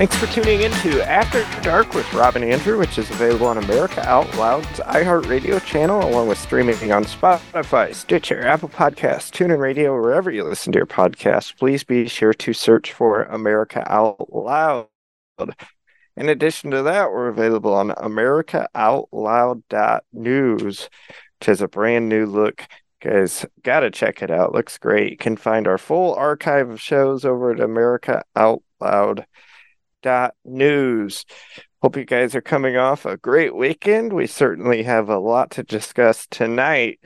Thanks for tuning in to After Dark with Rob and Andrew, which is available on America Out Loud's iHeartRadio channel, along with streaming on Spotify, Stitcher, Apple Podcasts, TuneIn Radio, wherever you listen to your podcasts. Please be sure to search for America Out Loud. In addition to that, we're available on AmericaOutloud.news, which is a brand new look. Guys, gotta check it out. Looks great. You can find our full archive of shows over at America Out Loud dot news. Hope you guys are coming off a great weekend. We certainly have a lot to discuss tonight.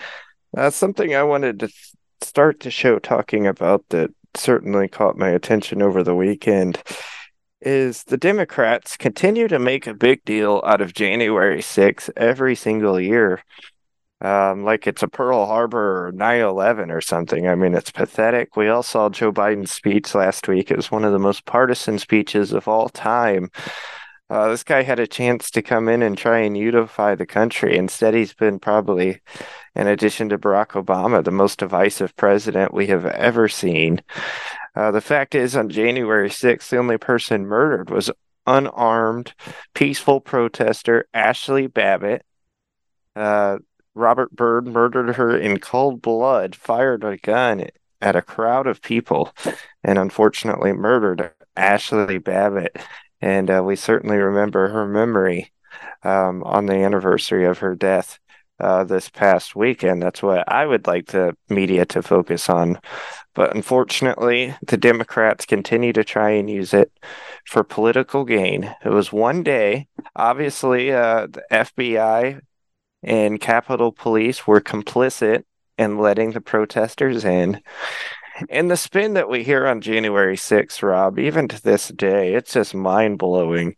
Uh, something I wanted to start the show talking about that certainly caught my attention over the weekend is the Democrats continue to make a big deal out of January 6th every single year um, like it's a Pearl Harbor or 9 11 or something. I mean, it's pathetic. We all saw Joe Biden's speech last week. It was one of the most partisan speeches of all time. Uh, this guy had a chance to come in and try and unify the country. Instead, he's been probably, in addition to Barack Obama, the most divisive president we have ever seen. Uh, the fact is, on January 6th, the only person murdered was unarmed, peaceful protester Ashley Babbitt. Uh, Robert Byrd murdered her in cold blood, fired a gun at a crowd of people, and unfortunately murdered Ashley Babbitt. And uh, we certainly remember her memory um, on the anniversary of her death uh, this past weekend. That's what I would like the media to focus on. But unfortunately, the Democrats continue to try and use it for political gain. It was one day. Obviously, uh, the FBI and Capitol Police were complicit in letting the protesters in. And the spin that we hear on January 6th, Rob, even to this day, it's just mind blowing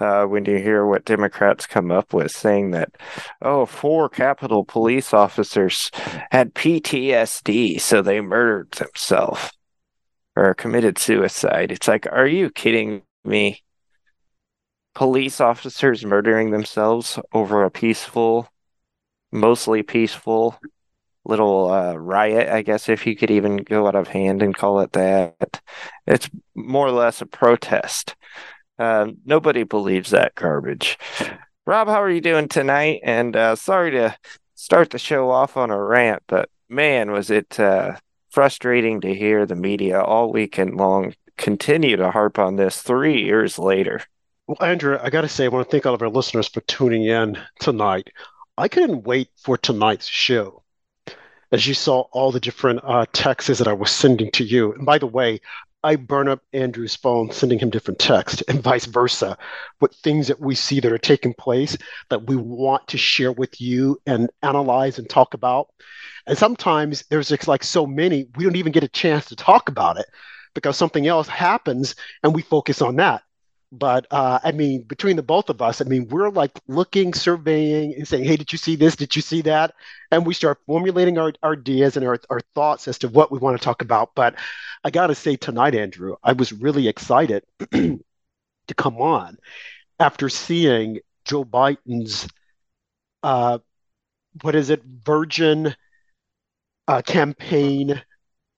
uh, when you hear what Democrats come up with saying that, oh, four Capitol police officers had PTSD, so they murdered themselves or committed suicide. It's like, are you kidding me? Police officers murdering themselves over a peaceful mostly peaceful little uh, riot, I guess, if you could even go out of hand and call it that. It's more or less a protest. Uh, nobody believes that garbage. Rob, how are you doing tonight? And uh, sorry to start the show off on a rant, but man, was it uh, frustrating to hear the media all weekend long continue to harp on this three years later. Well, Andrew, I got to say, I want to thank all of our listeners for tuning in tonight. I couldn't wait for tonight's show. As you saw all the different uh, texts that I was sending to you. And by the way, I burn up Andrew's phone, sending him different texts, and vice versa, with things that we see that are taking place that we want to share with you and analyze and talk about. And sometimes there's just like so many, we don't even get a chance to talk about it because something else happens and we focus on that. But uh, I mean, between the both of us, I mean, we're like looking, surveying, and saying, "Hey, did you see this? Did you see that?" And we start formulating our, our ideas and our, our thoughts as to what we want to talk about. But I got to say, tonight, Andrew, I was really excited to come on after seeing Joe Biden's uh, what is it, Virgin uh, campaign,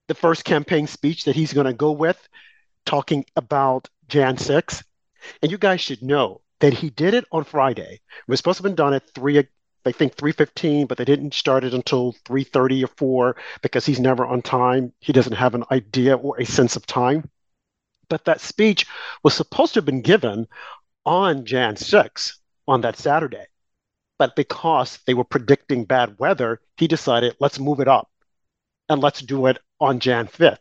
the first campaign speech that he's going to go with, talking about Jan 6 and you guys should know that he did it on Friday. It was supposed to have been done at three, I think three fifteen, but they didn't start it until three thirty or four because he's never on time. He doesn't have an idea or a sense of time. But that speech was supposed to have been given on Jan 6 on that Saturday. But because they were predicting bad weather, he decided let's move it up and let's do it on Jan 5th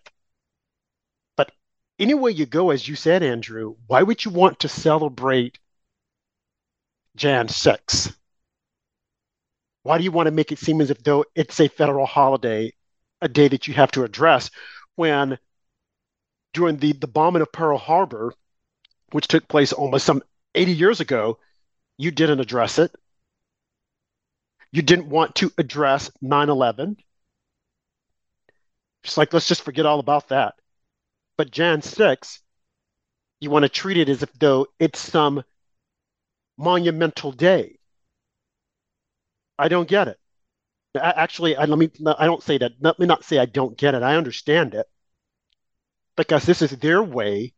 anywhere you go, as you said, Andrew, why would you want to celebrate Jan 6? Why do you want to make it seem as if though it's a federal holiday, a day that you have to address, when during the, the bombing of Pearl Harbor, which took place almost some 80 years ago, you didn't address it. You didn't want to address 9 11. Just like, let's just forget all about that. But Jan 6, you want to treat it as if though it's some monumental day. I don't get it. Actually, I, let me. I don't say that. Let me not say I don't get it. I understand it because this is their way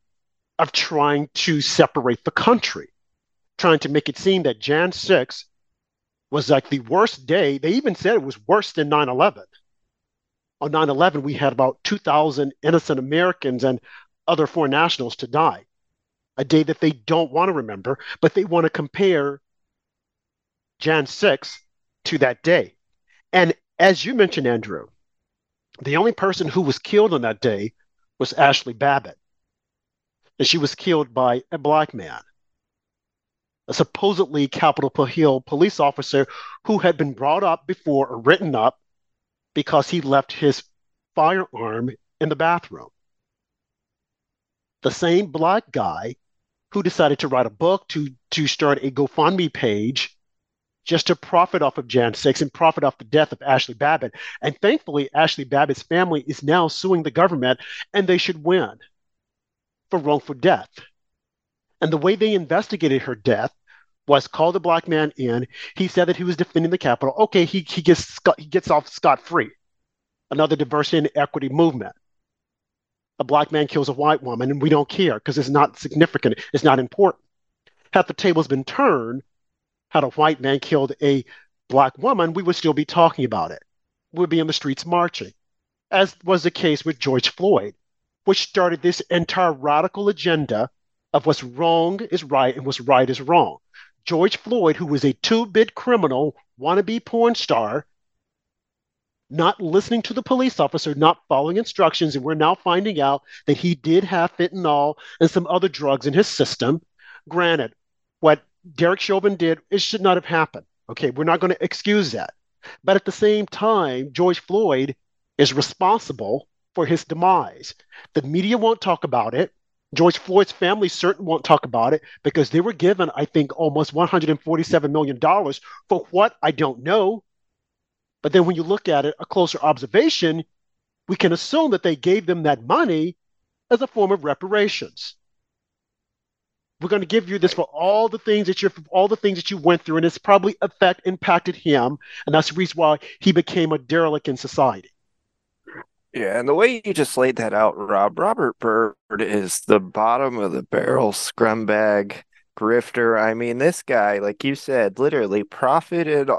of trying to separate the country, trying to make it seem that Jan 6 was like the worst day. They even said it was worse than 9 11. On 9 11, we had about 2,000 innocent Americans and other foreign nationals to die. A day that they don't want to remember, but they want to compare Jan 6 to that day. And as you mentioned, Andrew, the only person who was killed on that day was Ashley Babbitt. And she was killed by a black man, a supposedly Capitol Hill police officer who had been brought up before or written up because he left his firearm in the bathroom. The same black guy who decided to write a book to to start a GoFundMe page just to profit off of Jan 6 and profit off the death of Ashley Babbitt. And thankfully, Ashley Babbitt's family is now suing the government and they should win for wrongful death. And the way they investigated her death was called a black man in. He said that he was defending the Capitol. Okay, he, he, gets, he gets off scot free. Another diversity and equity movement. A black man kills a white woman, and we don't care because it's not significant, it's not important. Had the tables been turned, had a white man killed a black woman, we would still be talking about it. We'd be in the streets marching, as was the case with George Floyd, which started this entire radical agenda of what's wrong is right and what's right is wrong. George Floyd, who was a two bit criminal, wannabe porn star, not listening to the police officer, not following instructions, and we're now finding out that he did have fentanyl and some other drugs in his system. Granted, what Derek Chauvin did, it should not have happened. Okay, we're not going to excuse that. But at the same time, George Floyd is responsible for his demise. The media won't talk about it. George Floyd's family certainly won't talk about it because they were given, I think, almost $147 million for what? I don't know. But then when you look at it, a closer observation, we can assume that they gave them that money as a form of reparations. We're going to give you this for all the things that you're all the things that you went through and it's probably affect impacted him and that's the reason why he became a derelict in society yeah and the way you just laid that out rob robert Byrd is the bottom of the barrel scrumbag grifter i mean this guy like you said literally profited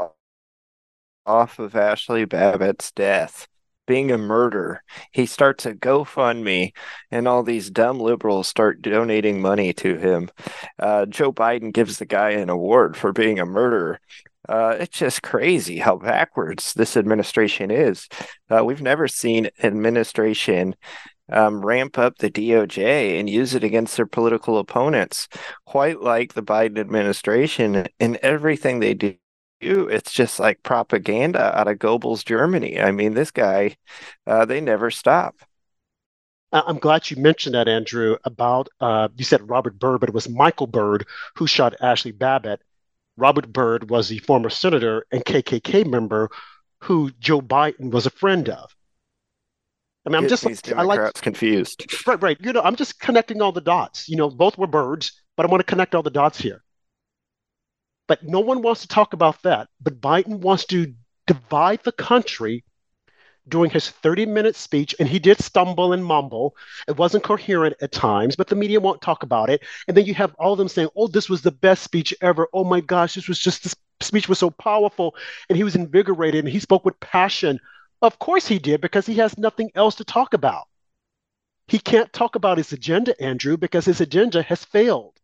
off of ashley babbitt's death being a murder. He starts a GoFundMe, and all these dumb liberals start donating money to him. Uh, Joe Biden gives the guy an award for being a murderer. Uh, it's just crazy how backwards this administration is. Uh, we've never seen administration um, ramp up the DOJ and use it against their political opponents, quite like the Biden administration in everything they do it's just like propaganda out of Goebbels, Germany. I mean, this guy, uh, they never stop. I'm glad you mentioned that, Andrew, about uh, you said Robert Byrd, but it was Michael Byrd who shot Ashley Babbitt. Robert Byrd was the former senator and KKK member who Joe Biden was a friend of. I mean, I'm just like, I like confused. Right, right. You know, I'm just connecting all the dots. You know, both were birds, but I want to connect all the dots here. But no one wants to talk about that. But Biden wants to divide the country during his 30 minute speech, and he did stumble and mumble. It wasn't coherent at times, but the media won't talk about it. And then you have all of them saying, Oh, this was the best speech ever. Oh my gosh, this was just, this speech was so powerful. And he was invigorated and he spoke with passion. Of course he did, because he has nothing else to talk about. He can't talk about his agenda, Andrew, because his agenda has failed.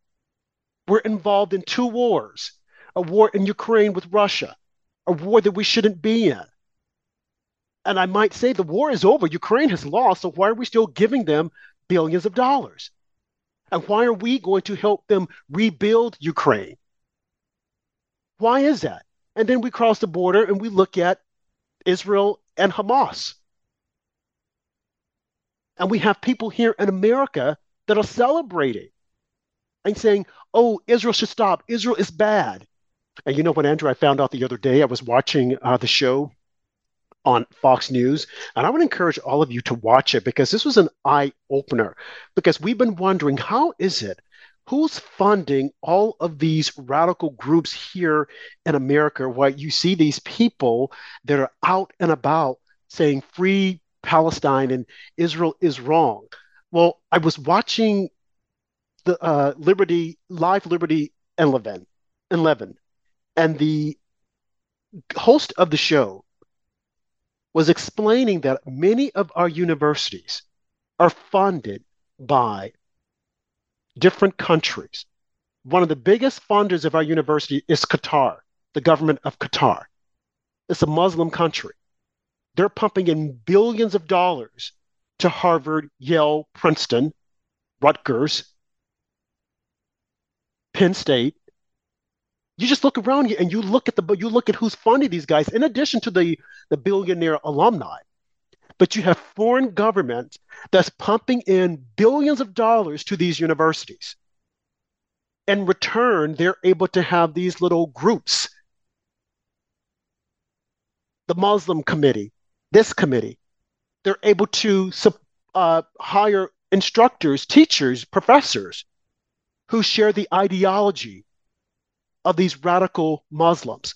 We're involved in two wars a war in Ukraine with Russia, a war that we shouldn't be in. And I might say the war is over. Ukraine has lost. So why are we still giving them billions of dollars? And why are we going to help them rebuild Ukraine? Why is that? And then we cross the border and we look at Israel and Hamas. And we have people here in America that are celebrating and saying, oh, Israel should stop. Israel is bad. And you know what, Andrew, I found out the other day, I was watching uh, the show on Fox News, and I would encourage all of you to watch it because this was an eye opener. Because we've been wondering how is it who's funding all of these radical groups here in America where you see these people that are out and about saying free Palestine and Israel is wrong. Well, I was watching the uh, Liberty Live Liberty and Levin, and Levin, and the host of the show was explaining that many of our universities are funded by different countries. One of the biggest funders of our university is Qatar, the government of Qatar. It's a Muslim country. They're pumping in billions of dollars to Harvard, Yale, Princeton, Rutgers, Penn State. You just look around you and you look at the you look at who's funding these guys, in addition to the, the billionaire alumni. But you have foreign governments that's pumping in billions of dollars to these universities. In return, they're able to have these little groups. The Muslim committee, this committee, they're able to uh, hire instructors, teachers, professors who share the ideology of these radical Muslims.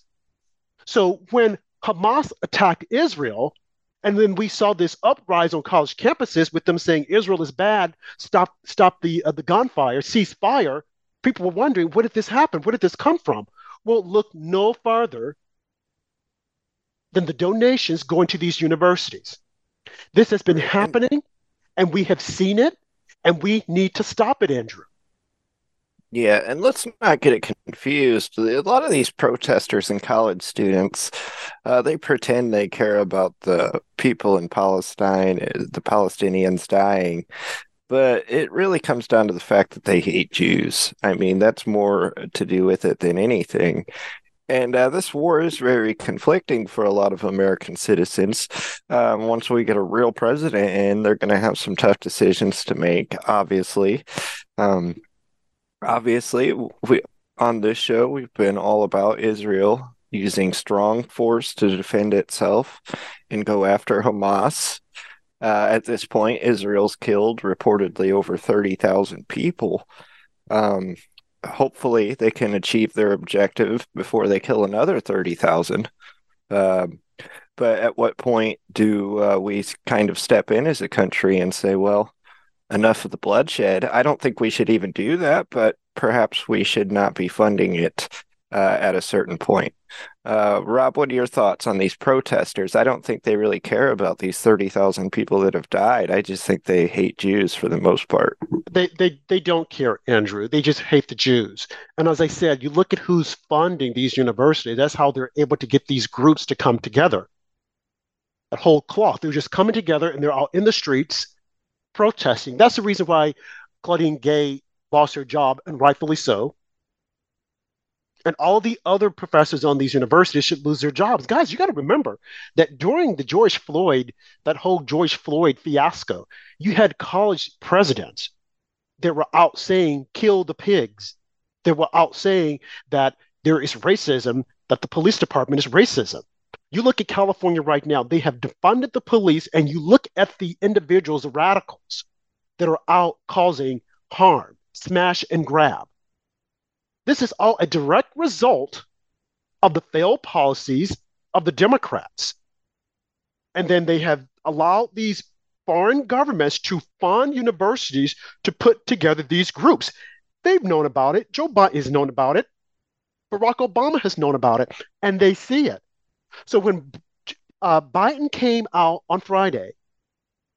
So when Hamas attacked Israel, and then we saw this uprise on college campuses with them saying Israel is bad, stop stop the uh, the gunfire, cease fire. People were wondering, what did this happen? Where did this come from? Well, look no farther than the donations going to these universities. This has been happening, and we have seen it, and we need to stop it, Andrew. Yeah, and let's not get it confused. A lot of these protesters and college students, uh, they pretend they care about the people in Palestine, uh, the Palestinians dying, but it really comes down to the fact that they hate Jews. I mean, that's more to do with it than anything. And uh, this war is very conflicting for a lot of American citizens. Um, once we get a real president in, they're going to have some tough decisions to make, obviously. Um, obviously, we on this show, we've been all about Israel using strong force to defend itself and go after Hamas. Uh, at this point, Israel's killed reportedly over 30,000 people. Um, hopefully they can achieve their objective before they kill another 30,000. Um, but at what point do uh, we kind of step in as a country and say, well, enough of the bloodshed? I don't think we should even do that, but perhaps we should not be funding it uh, at a certain point. Uh, Rob, what are your thoughts on these protesters? I don't think they really care about these 30,000 people that have died. I just think they hate Jews for the most part. They, they, they don't care, Andrew. They just hate the Jews. And as I said, you look at who's funding these universities, that's how they're able to get these groups to come together. That whole cloth. They're just coming together and they're all in the streets protesting. That's the reason why Claudine Gay lost her job, and rightfully so and all the other professors on these universities should lose their jobs. Guys, you got to remember that during the George Floyd, that whole George Floyd fiasco, you had college presidents that were out saying, kill the pigs. They were out saying that there is racism, that the police department is racism. You look at California right now, they have defunded the police, and you look at the individuals, the radicals that are out causing harm, smash and grab. This is all a direct result of the failed policies of the Democrats. And then they have allowed these foreign governments to fund universities to put together these groups. They've known about it. Joe Biden has known about it. Barack Obama has known about it, and they see it. So when uh, Biden came out on Friday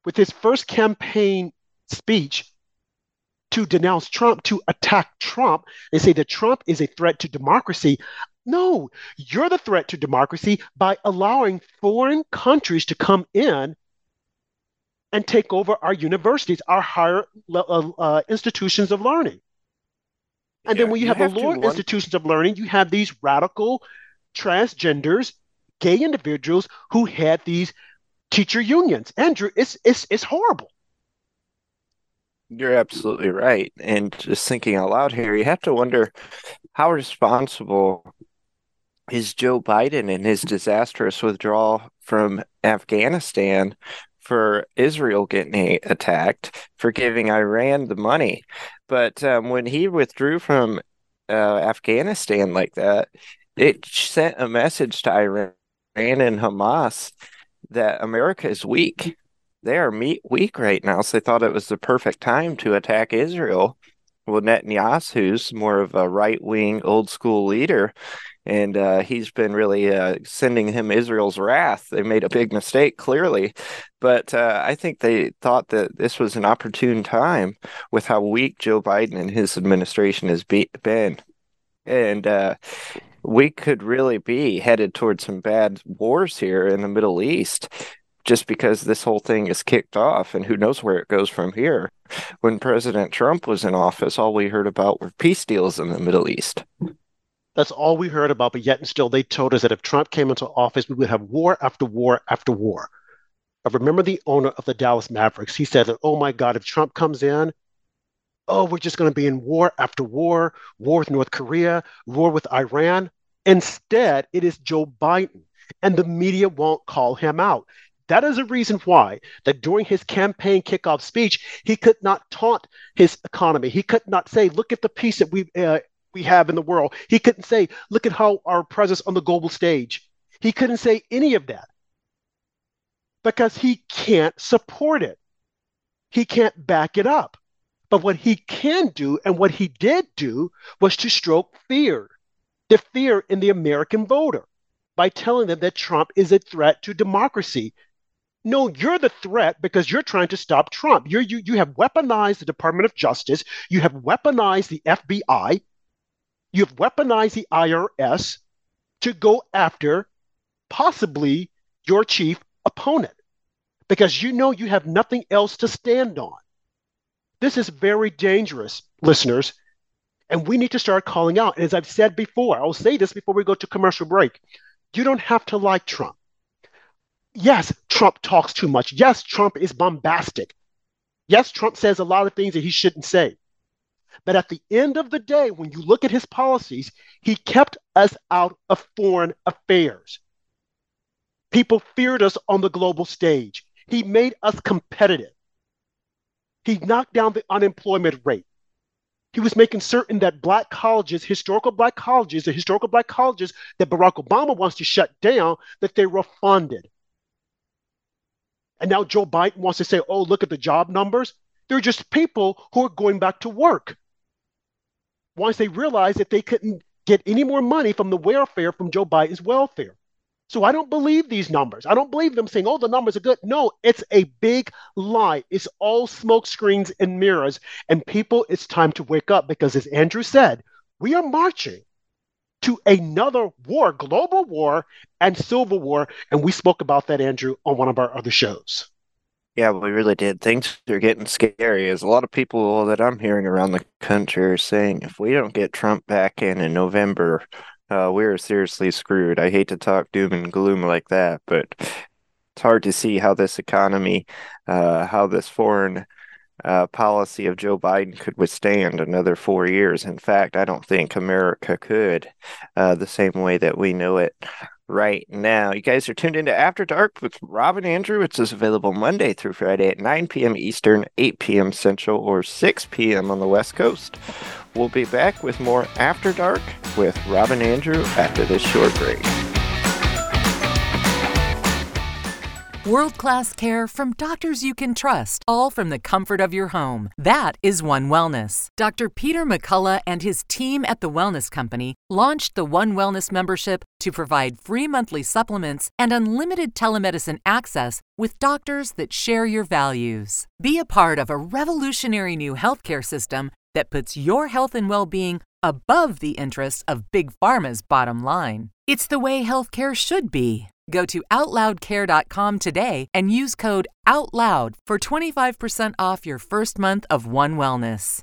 with his first campaign speech to denounce Trump, to attack Trump, and say that Trump is a threat to democracy. No, you're the threat to democracy by allowing foreign countries to come in and take over our universities, our higher uh, uh, institutions of learning. And yeah, then when you, you have, have the lower institutions of learning, you have these radical transgenders, gay individuals who had these teacher unions. Andrew, it's it's it's horrible. You're absolutely right. And just thinking out loud here, you have to wonder how responsible is Joe Biden and his disastrous withdrawal from Afghanistan for Israel getting attacked, for giving Iran the money. But um, when he withdrew from uh, Afghanistan like that, it sent a message to Iran and Hamas that America is weak they are meat weak right now, so they thought it was the perfect time to attack Israel. Well, Netanyahu's more of a right wing, old school leader, and uh, he's been really uh, sending him Israel's wrath. They made a big mistake, clearly, but uh, I think they thought that this was an opportune time with how weak Joe Biden and his administration has be- been, and uh, we could really be headed towards some bad wars here in the Middle East just because this whole thing is kicked off and who knows where it goes from here. When President Trump was in office, all we heard about were peace deals in the Middle East. That's all we heard about, but yet and still they told us that if Trump came into office, we would have war after war after war. I remember the owner of the Dallas Mavericks. He said that, oh my God, if Trump comes in, oh, we're just going to be in war after war, war with North Korea, war with Iran. Instead, it is Joe Biden, and the media won't call him out. That is a reason why that during his campaign kickoff speech, he could not taunt his economy. He could not say, "Look at the peace that we uh, we have in the world." He couldn't say, "Look at how our presence on the global stage." He couldn't say any of that because he can't support it. He can't back it up. But what he can do and what he did do was to stroke fear the fear in the American voter by telling them that Trump is a threat to democracy. No, you're the threat because you're trying to stop Trump. You're, you, you have weaponized the Department of Justice. You have weaponized the FBI. You have weaponized the IRS to go after possibly your chief opponent because you know you have nothing else to stand on. This is very dangerous, listeners. And we need to start calling out. And as I've said before, I'll say this before we go to commercial break. You don't have to like Trump. Yes, Trump talks too much. Yes, Trump is bombastic. Yes, Trump says a lot of things that he shouldn't say. But at the end of the day, when you look at his policies, he kept us out of foreign affairs. People feared us on the global stage. He made us competitive. He knocked down the unemployment rate he was making certain that black colleges, historical black colleges, the historical black colleges that Barack Obama wants to shut down, that they were funded. And now Joe Biden wants to say, oh, look at the job numbers. They're just people who are going back to work. Once they realized that they couldn't get any more money from the welfare from Joe Biden's welfare. So I don't believe these numbers. I don't believe them saying, oh, the numbers are good. No, it's a big lie. It's all smoke screens and mirrors. And people, it's time to wake up because, as Andrew said, we are marching to another war, global war and civil war. And we spoke about that, Andrew, on one of our other shows. Yeah, we really did. Things are getting scary. As a lot of people that I'm hearing around the country are saying, if we don't get Trump back in in November, uh, we're seriously screwed. I hate to talk doom and gloom like that, but it's hard to see how this economy, uh, how this foreign uh, policy of Joe Biden could withstand another four years. In fact, I don't think America could uh, the same way that we know it right now. You guys are tuned into After Dark with Rob and Andrew. It's available Monday through Friday at 9 p.m. Eastern, 8 p.m. Central, or 6 p.m. on the West Coast. We'll be back with more After Dark with Rob and Andrew after this short break. World class care from doctors you can trust, all from the comfort of your home. That is One Wellness. Dr. Peter McCullough and his team at the Wellness Company launched the One Wellness membership to provide free monthly supplements and unlimited telemedicine access with doctors that share your values. Be a part of a revolutionary new healthcare system that puts your health and well being above the interests of Big Pharma's bottom line. It's the way healthcare should be. Go to OutLoudCare.com today and use code OUTLOUD for 25% off your first month of One Wellness.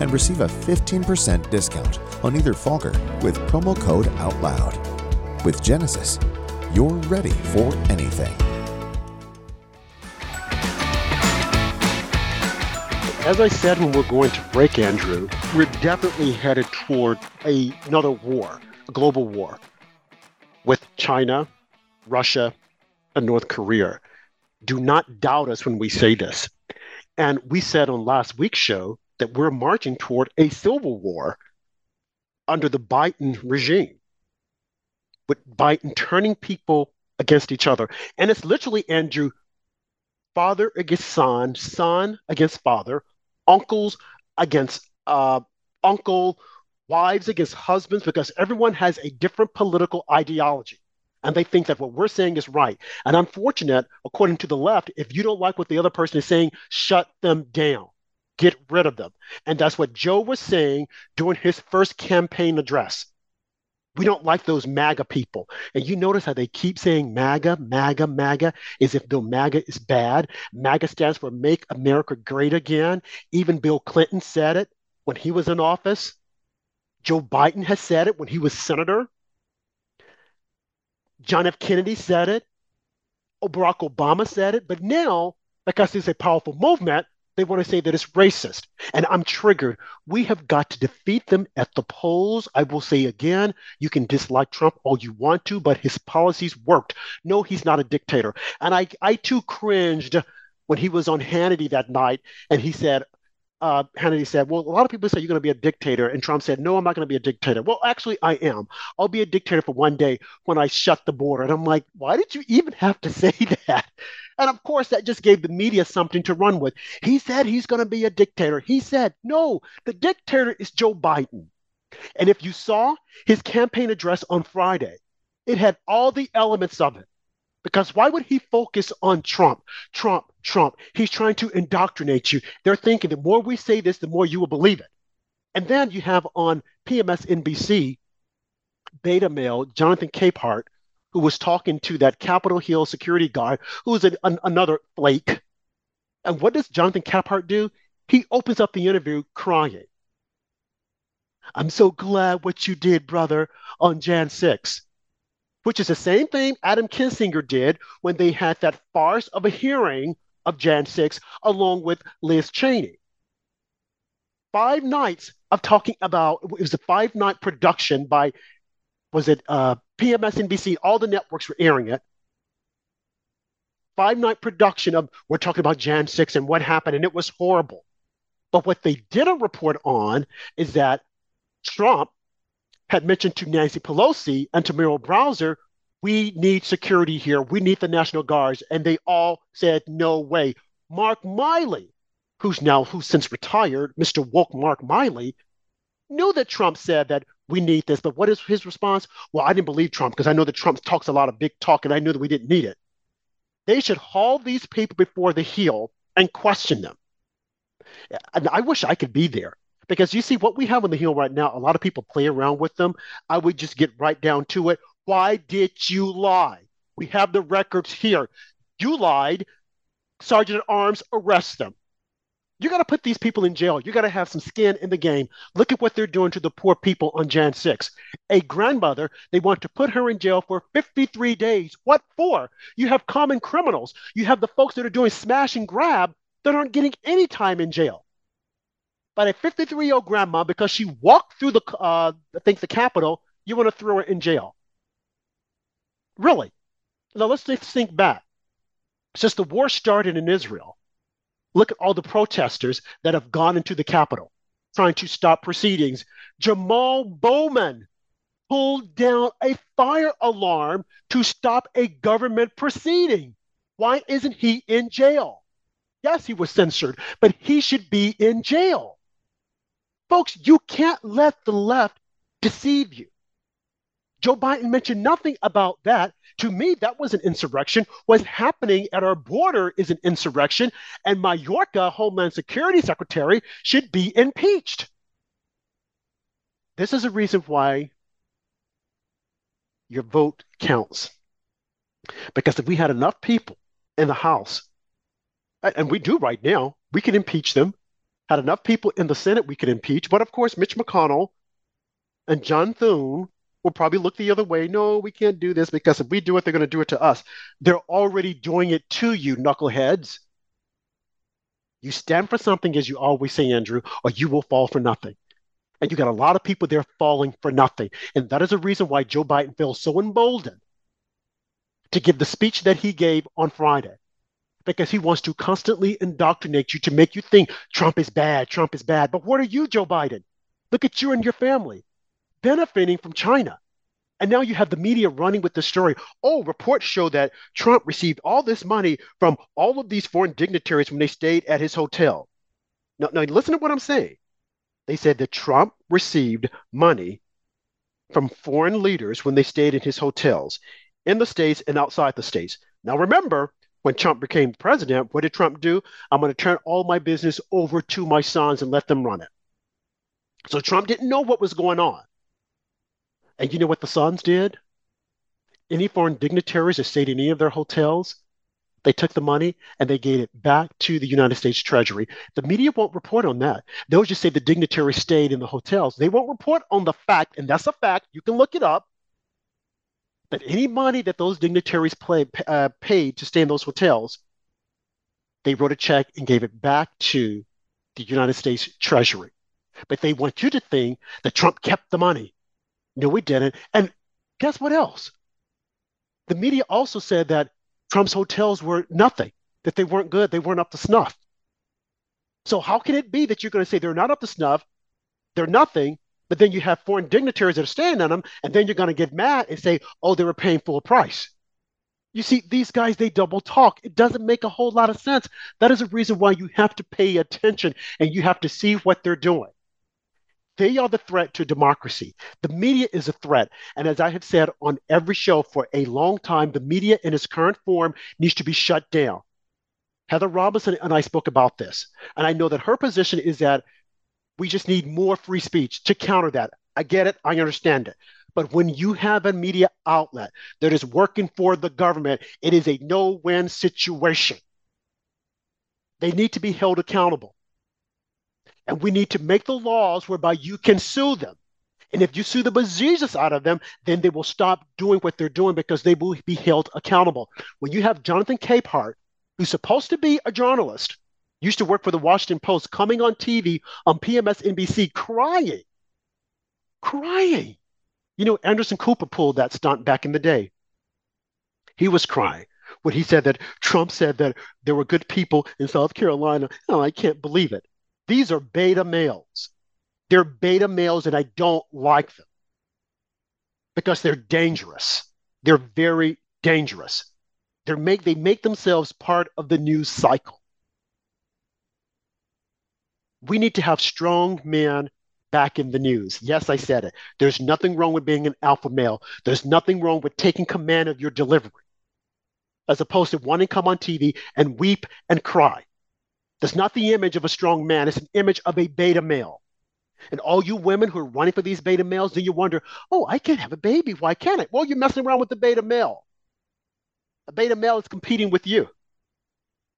and receive a 15% discount on either fogger with promo code OUTLOUD. With Genesis, you're ready for anything. As I said when we're going to break, Andrew, we're definitely headed toward a, another war, a global war with China, Russia, and North Korea. Do not doubt us when we say this. And we said on last week's show that we're marching toward a civil war under the Biden regime, with Biden turning people against each other. And it's literally, Andrew, father against son, son against father, uncles against uh, uncle, wives against husbands, because everyone has a different political ideology. And they think that what we're saying is right. And unfortunate, according to the left, if you don't like what the other person is saying, shut them down, get rid of them. And that's what Joe was saying during his first campaign address. We don't like those MAGA people. And you notice how they keep saying MAGA, MAGA, MAGA, as if though MAGA is bad. MAGA stands for Make America Great Again. Even Bill Clinton said it when he was in office. Joe Biden has said it when he was senator. John F. Kennedy said it. Barack Obama said it. But now, because it's a powerful movement, they want to say that it's racist. And I'm triggered. We have got to defeat them at the polls. I will say again, you can dislike Trump all you want to, but his policies worked. No, he's not a dictator. And I, I too cringed when he was on Hannity that night and he said, uh, Hannity said, Well, a lot of people say you're going to be a dictator. And Trump said, No, I'm not going to be a dictator. Well, actually, I am. I'll be a dictator for one day when I shut the border. And I'm like, Why did you even have to say that? And of course, that just gave the media something to run with. He said he's going to be a dictator. He said, No, the dictator is Joe Biden. And if you saw his campaign address on Friday, it had all the elements of it. Because why would he focus on Trump? Trump, Trump. He's trying to indoctrinate you. They're thinking the more we say this, the more you will believe it. And then you have on PMS NBC, beta male Jonathan Capehart, who was talking to that Capitol Hill security guard, who was an, an, another flake. And what does Jonathan Capehart do? He opens up the interview crying. I'm so glad what you did, brother, on Jan 6 which is the same thing Adam Kinzinger did when they had that farce of a hearing of Jan 6 along with Liz Cheney. Five nights of talking about it was a five night production by was it uh, PMS NBC? All the networks were airing it. Five night production of we're talking about Jan 6 and what happened, and it was horrible. But what they didn't report on is that Trump had mentioned to Nancy Pelosi and to Muriel Bowser, we need security here. We need the National Guards. And they all said, no way. Mark Milley, who's now, who's since retired, Mr. Woke Mark Milley, knew that Trump said that we need this. But what is his response? Well, I didn't believe Trump because I know that Trump talks a lot of big talk and I knew that we didn't need it. They should haul these people before the heel and question them. And I wish I could be there. Because you see, what we have on the Hill right now, a lot of people play around with them. I would just get right down to it. Why did you lie? We have the records here. You lied. Sergeant at Arms, arrest them. You got to put these people in jail. You got to have some skin in the game. Look at what they're doing to the poor people on Jan 6. A grandmother, they want to put her in jail for 53 days. What for? You have common criminals. You have the folks that are doing smash and grab that aren't getting any time in jail but a 53 year old grandma because she walked through the uh, I think the Capitol, you want to throw her in jail? Really? Now let's think back. Since the war started in Israel, look at all the protesters that have gone into the Capitol trying to stop proceedings. Jamal Bowman pulled down a fire alarm to stop a government proceeding. Why isn't he in jail? Yes, he was censored, but he should be in jail. Folks, you can't let the left deceive you. Joe Biden mentioned nothing about that. To me, that was an insurrection. What's happening at our border is an insurrection, and Mayorkas, Homeland Security Secretary, should be impeached. this is a reason why your vote counts. Because if we had enough people in the House, and we do right now, we can impeach them. Had enough people in the Senate, we could impeach. But of course, Mitch McConnell and John Thune will probably look the other way. No, we can't do this because if we do it, they're going to do it to us. They're already doing it to you, knuckleheads. You stand for something, as you always say, Andrew, or you will fall for nothing. And you got a lot of people there falling for nothing. And that is a reason why Joe Biden feels so emboldened to give the speech that he gave on Friday. Because he wants to constantly indoctrinate you to make you think Trump is bad, Trump is bad. But what are you, Joe Biden? Look at you and your family benefiting from China. And now you have the media running with the story. Oh, reports show that Trump received all this money from all of these foreign dignitaries when they stayed at his hotel. Now, now listen to what I'm saying. They said that Trump received money from foreign leaders when they stayed in his hotels in the states and outside the states. Now, remember, when Trump became president, what did Trump do? I'm going to turn all my business over to my sons and let them run it. So Trump didn't know what was going on. And you know what the sons did? Any foreign dignitaries that stayed in any of their hotels, they took the money and they gave it back to the United States Treasury. The media won't report on that. They'll just say the dignitaries stayed in the hotels. They won't report on the fact, and that's a fact, you can look it up, that any money that those dignitaries play, uh, paid to stay in those hotels, they wrote a check and gave it back to the United States Treasury. But they want you to think that Trump kept the money. No, we didn't. And guess what else? The media also said that Trump's hotels were nothing, that they weren't good, they weren't up to snuff. So how can it be that you're going to say they're not up to snuff, they're nothing, but then you have foreign dignitaries that are staying on them, and then you're going to get mad and say, oh, they were paying full price. You see, these guys, they double talk. It doesn't make a whole lot of sense. That is a reason why you have to pay attention and you have to see what they're doing. They are the threat to democracy. The media is a threat. And as I have said on every show for a long time, the media in its current form needs to be shut down. Heather Robinson and I spoke about this. And I know that her position is that we just need more free speech to counter that. I get it. I understand it. But when you have a media outlet that is working for the government, it is a no win situation. They need to be held accountable. And we need to make the laws whereby you can sue them. And if you sue the bejesus out of them, then they will stop doing what they're doing because they will be held accountable. When you have Jonathan Capehart, who's supposed to be a journalist, used to work for the Washington Post, coming on TV on PMS NBC crying, crying. You know, Anderson Cooper pulled that stunt back in the day. He was crying when he said that Trump said that there were good people in South Carolina. Oh, I can't believe it. These are beta males. They're beta males, and I don't like them because they're dangerous. They're very dangerous. They're make, they make themselves part of the news cycle. We need to have strong men back in the news. Yes, I said it. There's nothing wrong with being an alpha male. There's nothing wrong with taking command of your delivery, as opposed to wanting to come on TV and weep and cry. That's not the image of a strong man. It's an image of a beta male. And all you women who are running for these beta males, then you wonder, oh, I can't have a baby. Why can't I? Well, you're messing around with the beta male. A beta male is competing with you.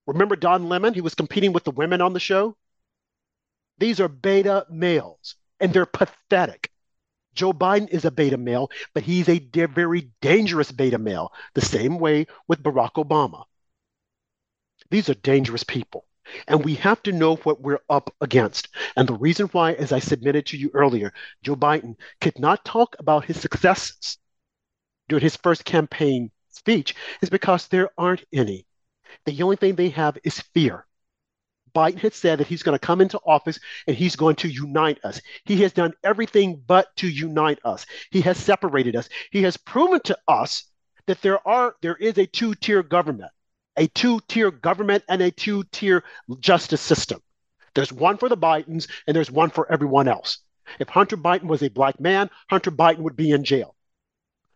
Remember Don Lemon? He was competing with the women on the show. These are beta males, and they're pathetic. Joe Biden is a beta male, but he's a very dangerous beta male, the same way with Barack Obama. These are dangerous people. And we have to know what we're up against. And the reason why, as I submitted to you earlier, Joe Biden could not talk about his successes during his first campaign speech is because there aren't any. The only thing they have is fear. Biden had said that he's going to come into office and he's going to unite us. He has done everything but to unite us. He has separated us. He has proven to us that there are there is a two-tier government a two tier government and a two tier justice system. There's one for the Bidens and there's one for everyone else. If Hunter Biden was a black man, Hunter Biden would be in jail.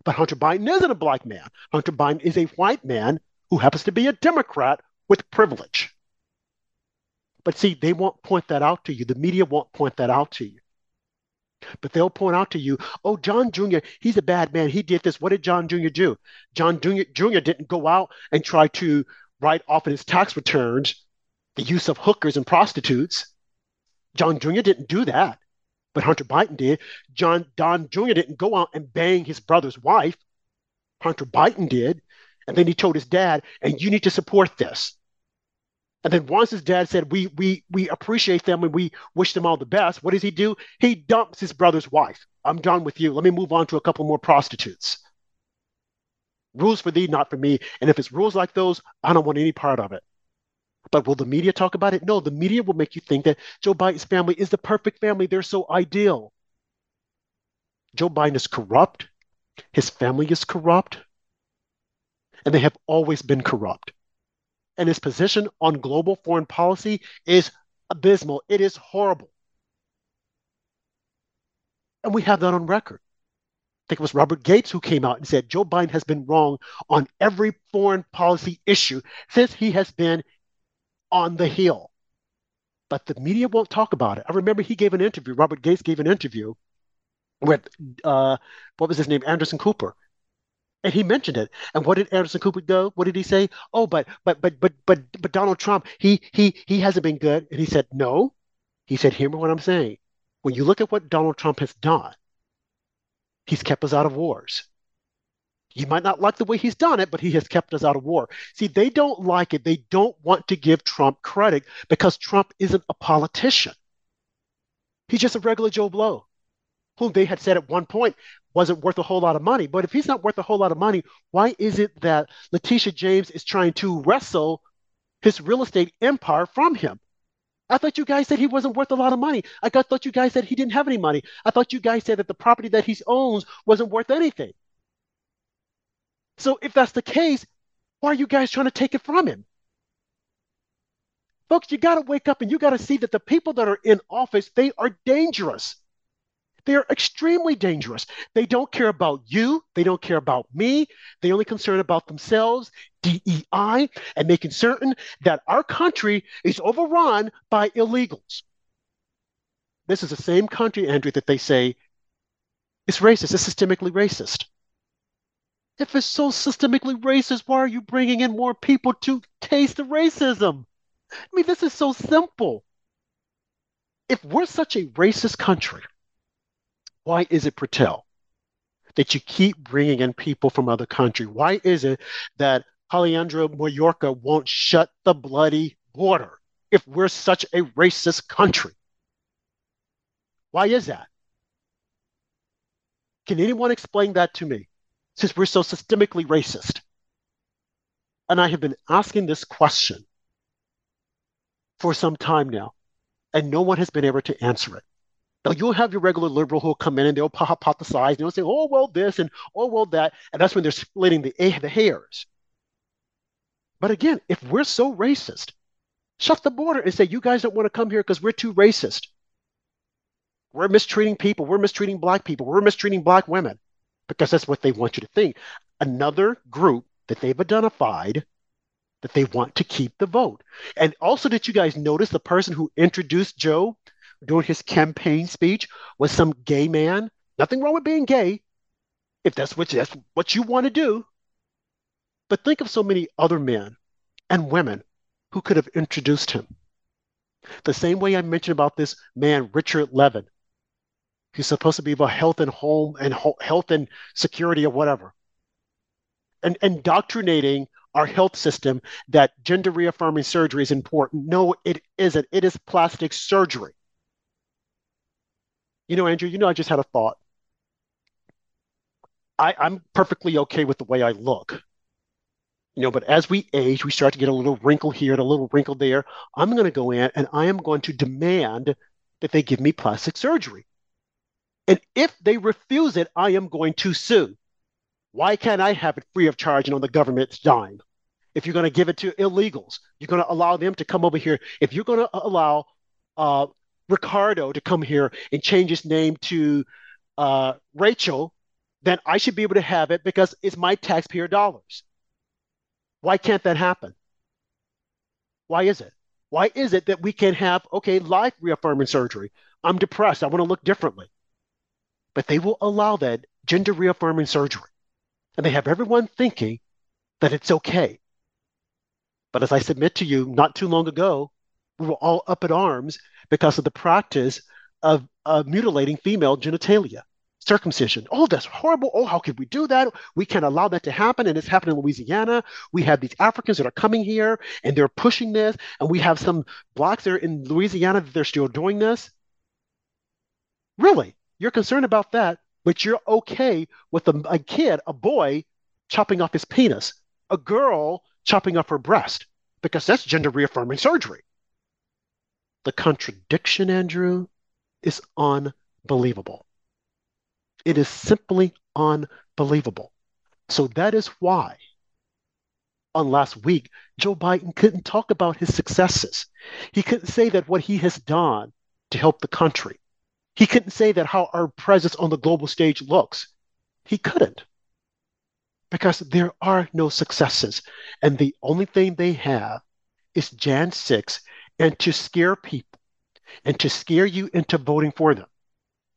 But Hunter Biden isn't a black man. Hunter Biden is a white man who happens to be a Democrat with privilege. But see, they won't point that out to you. The media won't point that out to you. But they'll point out to you, oh, John Jr., he's a bad man. He did this. What did John Jr. do? John Jr. Jr. didn't go out and try to write off in his tax returns the use of hookers and prostitutes. John Jr. didn't do that, but Hunter Biden did. John Don Jr. didn't go out and bang his brother's wife. Hunter Biden did. And then he told his dad, and you need to support this. And then once his dad said, we, we, we appreciate them and we wish them all the best, what does he do? He dumps his brother's wife. I'm done with you. Let me move on to a couple more prostitutes. Rules for thee, not for me. And if it's rules like those, I don't want any part of it. But will the media talk about it? No, the media will make you think that Joe Biden's family is the perfect family. They're so ideal. Joe Biden is corrupt. His family is corrupt. And they have always been corrupt and his position on global foreign policy is abysmal. It is horrible. And we have that on record. I think it was Robert Gates who came out and said Joe Biden has been wrong on every foreign policy issue since he has been on the Hill. But the media won't talk about it. I remember he gave an interview, Robert Gates gave an interview with, uh, what was his name, Anderson Cooper. And he mentioned it. And what did Anderson Cooper do? What did he say? Oh, but but but but but but Donald Trump, he he he hasn't been good. And he said, No. He said, Hear me what I'm saying. When you look at what Donald Trump has done, he's kept us out of wars. You might not like the way he's done it, but he has kept us out of war. See, they don't like it. They don't want to give Trump credit because Trump isn't a politician. He's just a regular Joe Blow, whom they had said at one point wasn't worth a whole lot of money. But if he's not worth a whole lot of money, why is it that Letitia James is trying to wrestle his real estate empire from him? I thought you guys said he wasn't worth a lot of money. I thought you guys said he didn't have any money. I thought you guys said that the property that he owns wasn't worth anything. So if that's the case, why are you guys trying to take it from him? Folks, you got to wake up and you got to see that the people that are in office, they are dangerous. They're extremely dangerous. They don't care about you. They don't care about me. They only concern about themselves, DEI, and making certain that our country is overrun by illegals. This is the same country, Andrew, that they say is racist, is systemically racist. If it's so systemically racist, why are you bringing in more people to taste the racism? I mean, this is so simple. If we're such a racist country, why is it, Patel, that you keep bringing in people from other countries? Why is it that Alejandro Mayorkas won't shut the bloody border if we're such a racist country? Why is that? Can anyone explain that to me? Since we're so systemically racist. And I have been asking this question for some time now, and no one has been able to answer it. Now you'll have your regular liberal who'll come in and they'll hypothesize and they'll say, oh, well, this and oh, well, that. And that's when they're splitting the, the hairs. But again, if we're so racist, shut the border and say, you guys don't want to come here because we're too racist. We're mistreating people. We're mistreating black people. We're mistreating black women because that's what they want you to think. Another group that they've identified that they want to keep the vote. And also, did you guys notice the person who introduced Joe during his campaign speech was some gay man. Nothing wrong with being gay, if that's what that's what you want to do. But think of so many other men and women who could have introduced him. The same way I mentioned about this man, Richard Levin. He's supposed to be about health and home and ho- health and security or whatever. And indoctrinating our health system that gender reaffirming surgery is important. No, it isn't. It is plastic surgery. You know, Andrew, you know, I just had a thought. I, I'm perfectly okay with the way I look. You know, but as we age, we start to get a little wrinkle here and a little wrinkle there. I'm going to go in and I am going to demand that they give me plastic surgery. And if they refuse it, I am going to sue. Why can't I have it free of charge and on the government's dime? If you're going to give it to illegals, you're going to allow them to come over here. If you're going to allow uh, Ricardo to come here and change his name to uh, Rachel, then I should be able to have it because it's my taxpayer dollars. Why can't that happen? Why is it? Why is it that we can have, okay, life reaffirming surgery? I'm depressed. I want to look differently. but they will allow that gender reaffirming surgery. And they have everyone thinking that it's okay. But as I submit to you, not too long ago, were all up in arms because of the practice of uh, mutilating female genitalia, circumcision. Oh, that's horrible. Oh, how could we do that? We can't allow that to happen. And it's happening in Louisiana. We have these Africans that are coming here and they're pushing this. And we have some blacks there in Louisiana that they're still doing this. Really? You're concerned about that, but you're okay with a, a kid, a boy, chopping off his penis, a girl chopping off her breast, because that's gender reaffirming surgery. The contradiction, Andrew, is unbelievable. It is simply unbelievable. So that is why on last week, Joe Biden couldn't talk about his successes. He couldn't say that what he has done to help the country. He couldn't say that how our presence on the global stage looks. He couldn't because there are no successes. And the only thing they have is Jan 6 and to scare people and to scare you into voting for them.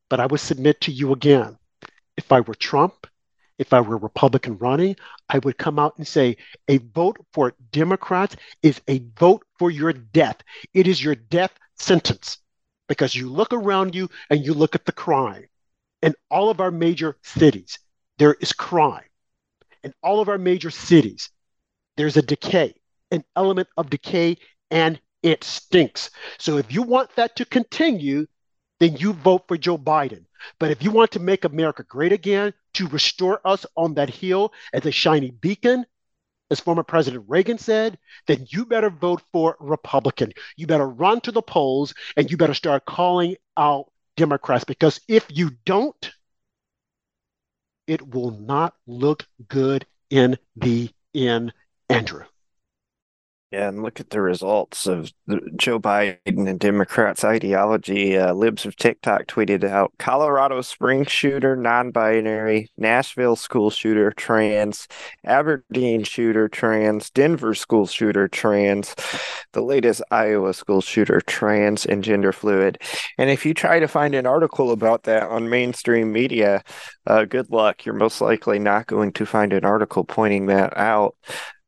But I would submit to you again if I were Trump, if I were Republican running, I would come out and say a vote for Democrats is a vote for your death. It is your death sentence because you look around you and you look at the crime. In all of our major cities, there is crime. In all of our major cities, there's a decay, an element of decay, and it stinks. So if you want that to continue, then you vote for Joe Biden. But if you want to make America great again, to restore us on that hill as a shiny beacon, as former President Reagan said, then you better vote for Republican. You better run to the polls and you better start calling out Democrats because if you don't, it will not look good in the end, Andrew. Yeah, and look at the results of Joe Biden and Democrats' ideology. Uh, Libs of TikTok tweeted out Colorado Springs shooter, non binary, Nashville school shooter, trans, Aberdeen shooter, trans, Denver school shooter, trans, the latest Iowa school shooter, trans, and gender fluid. And if you try to find an article about that on mainstream media, uh, good luck. You're most likely not going to find an article pointing that out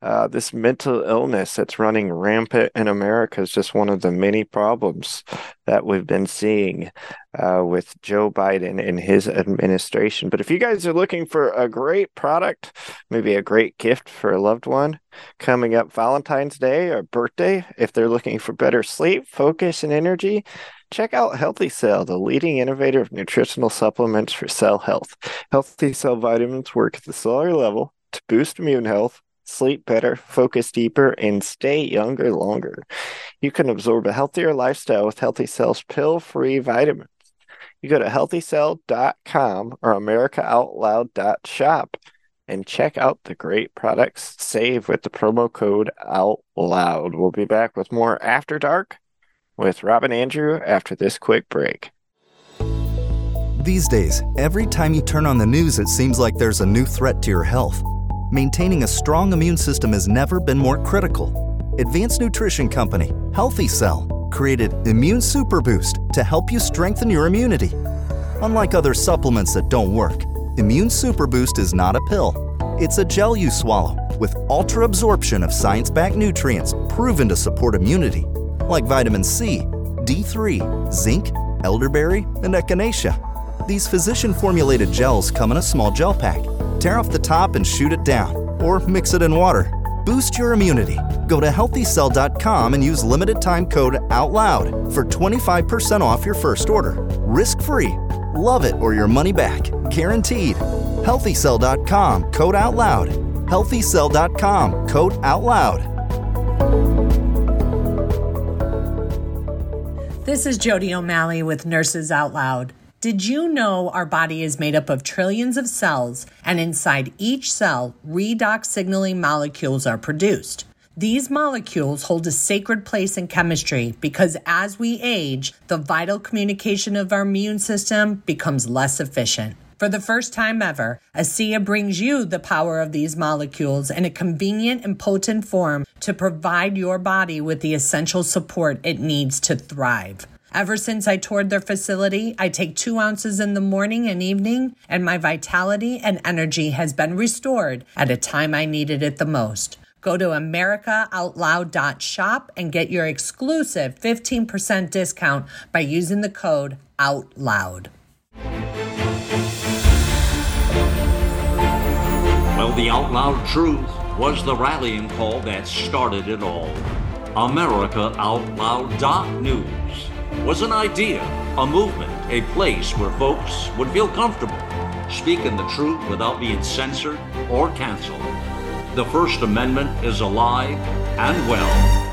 uh, this mental illness that's running rampant in America is just one of the many problems that we've been seeing uh, with Joe Biden and his administration. But if you guys are looking for a great product, maybe a great gift for a loved one coming up Valentine's Day or birthday, if they're looking for better sleep, focus, and energy, check out Healthy Cell, the leading innovator of nutritional supplements for cell health. Healthy Cell vitamins work at the cellular level to boost immune health sleep better, focus deeper, and stay younger longer. You can absorb a healthier lifestyle with Healthy Cell's pill free vitamins. You go to healthycell.com or americaoutloud.shop and check out the great products. Save with the promo code OUTLOUD. We'll be back with more After Dark with Rob and Andrew after this quick break. These days, every time you turn on the news, it seems like there's a new threat to your health maintaining a strong immune system has never been more critical. Advanced Nutrition Company, Healthy Cell, created Immune Super Boost to help you strengthen your immunity. Unlike other supplements that don't work, Immune Super Boost is not a pill. It's a gel you swallow with ultra absorption of science backed nutrients proven to support immunity, like vitamin C, D3, zinc, elderberry, and echinacea. These physician formulated gels come in a small gel pack Tear off the top and shoot it down, or mix it in water. Boost your immunity. Go to healthycell.com and use limited time code OUTLOUD for 25% off your first order. Risk free. Love it or your money back. Guaranteed. Healthycell.com code OUTLOUD. Healthycell.com code OUTLOUD. This is Jody O'Malley with Nurses Out Loud. Did you know our body is made up of trillions of cells, and inside each cell, redox signaling molecules are produced? These molecules hold a sacred place in chemistry because as we age, the vital communication of our immune system becomes less efficient. For the first time ever, ASEA brings you the power of these molecules in a convenient and potent form to provide your body with the essential support it needs to thrive. Ever since I toured their facility, I take two ounces in the morning and evening, and my vitality and energy has been restored at a time I needed it the most. Go to AmericaOutloud.shop and get your exclusive 15% discount by using the code OUTLOUD. Well, the Out Loud Truth was the rallying call that started it all. AmericaOutloud.news was an idea, a movement, a place where folks would feel comfortable speaking the truth without being censored or canceled. The First Amendment is alive and well.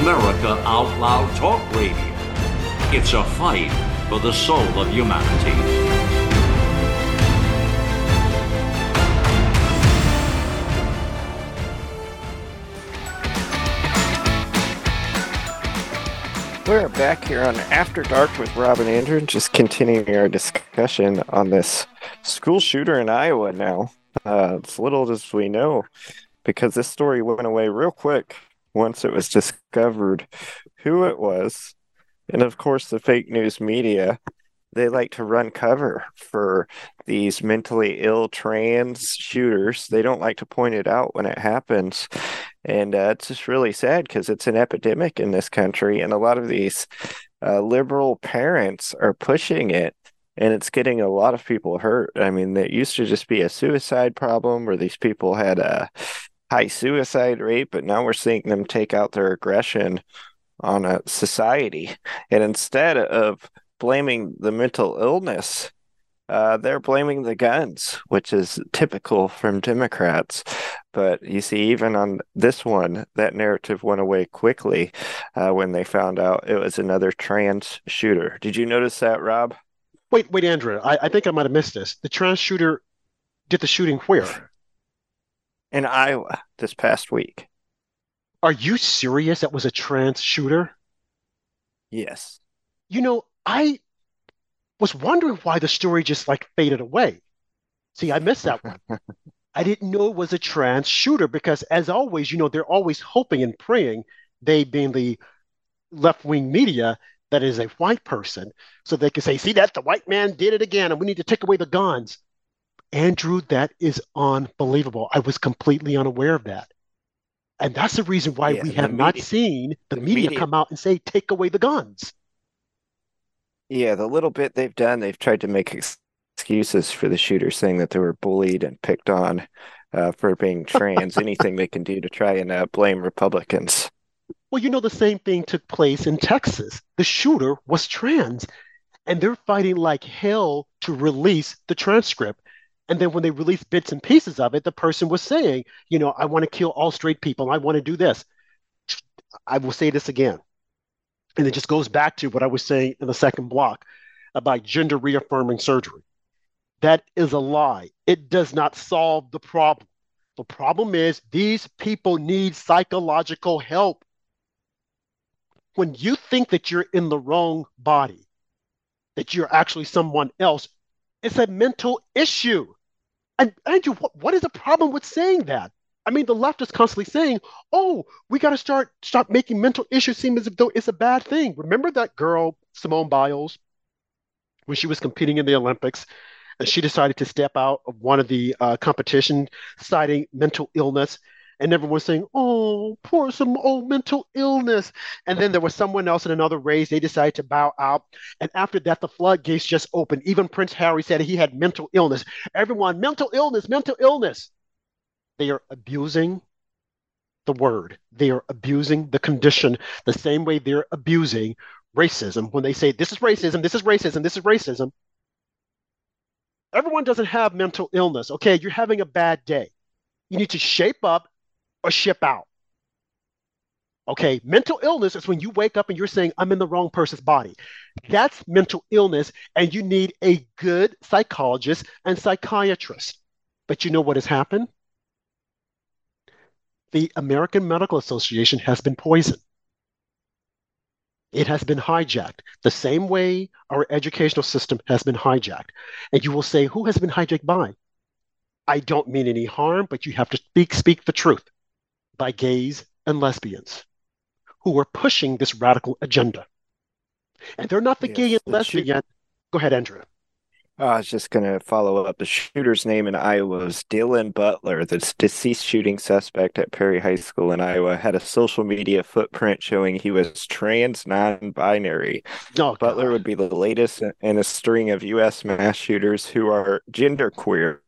America Out Loud Talk Radio. It's a fight for the soul of humanity. We're back here on After Dark with Rob and Andrew, just continuing our discussion on this school shooter in Iowa now. Uh, as little as we know, because this story went away real quick once it was discovered who it was. And of course, the fake news media, they like to run cover for these mentally ill trans shooters. They don't like to point it out when it happens. And uh, it's just really sad because it's an epidemic in this country, and a lot of these uh, liberal parents are pushing it, and it's getting a lot of people hurt. I mean, it used to just be a suicide problem where these people had a high suicide rate, but now we're seeing them take out their aggression on a society. And instead of blaming the mental illness, uh, they're blaming the guns, which is typical from Democrats. But you see, even on this one, that narrative went away quickly uh, when they found out it was another trans shooter. Did you notice that, Rob? Wait, wait, Andrew. I, I think I might have missed this. The trans shooter did the shooting where? In Iowa this past week. Are you serious? That was a trans shooter? Yes. You know, I was wondering why the story just like faded away. See, I missed that one. I didn't know it was a trans shooter because, as always, you know, they're always hoping and praying, they being the left wing media, that is a white person, so they can say, see, that the white man did it again, and we need to take away the guns. Andrew, that is unbelievable. I was completely unaware of that. And that's the reason why yeah, we have not seen the, the media, media come out and say, take away the guns. Yeah, the little bit they've done, they've tried to make excuses for the shooters, saying that they were bullied and picked on uh, for being trans. anything they can do to try and uh, blame Republicans. Well, you know, the same thing took place in Texas. The shooter was trans, and they're fighting like hell to release the transcript. And then when they released bits and pieces of it, the person was saying, you know, I want to kill all straight people. I want to do this. I will say this again. And it just goes back to what I was saying in the second block about gender reaffirming surgery. That is a lie. It does not solve the problem. The problem is these people need psychological help. When you think that you're in the wrong body, that you're actually someone else, it's a mental issue. And Andrew, what, what is the problem with saying that? I mean, the left is constantly saying, "Oh, we got to start stop making mental issues seem as if though it's a bad thing." Remember that girl Simone Biles when she was competing in the Olympics, and she decided to step out of one of the uh, competition, citing mental illness, and everyone was saying, "Oh, poor some oh mental illness." And then there was someone else in another race; they decided to bow out, and after that, the floodgates just opened. Even Prince Harry said he had mental illness. Everyone, mental illness, mental illness. They are abusing the word. They are abusing the condition the same way they're abusing racism when they say, this is racism, this is racism, this is racism. Everyone doesn't have mental illness. Okay, you're having a bad day. You need to shape up or ship out. Okay, mental illness is when you wake up and you're saying, I'm in the wrong person's body. That's mental illness, and you need a good psychologist and psychiatrist. But you know what has happened? The American Medical Association has been poisoned. It has been hijacked the same way our educational system has been hijacked. And you will say, who has been hijacked by? I don't mean any harm, but you have to speak speak the truth. by gays and lesbians who are pushing this radical agenda. And they're not the yes, gay and lesbian. Go ahead, Andrew. I was just going to follow up. The shooter's name in Iowa was Dylan Butler. The deceased shooting suspect at Perry High School in Iowa had a social media footprint showing he was trans non binary. Oh, Butler God. would be the latest in a string of U.S. mass shooters who are genderqueer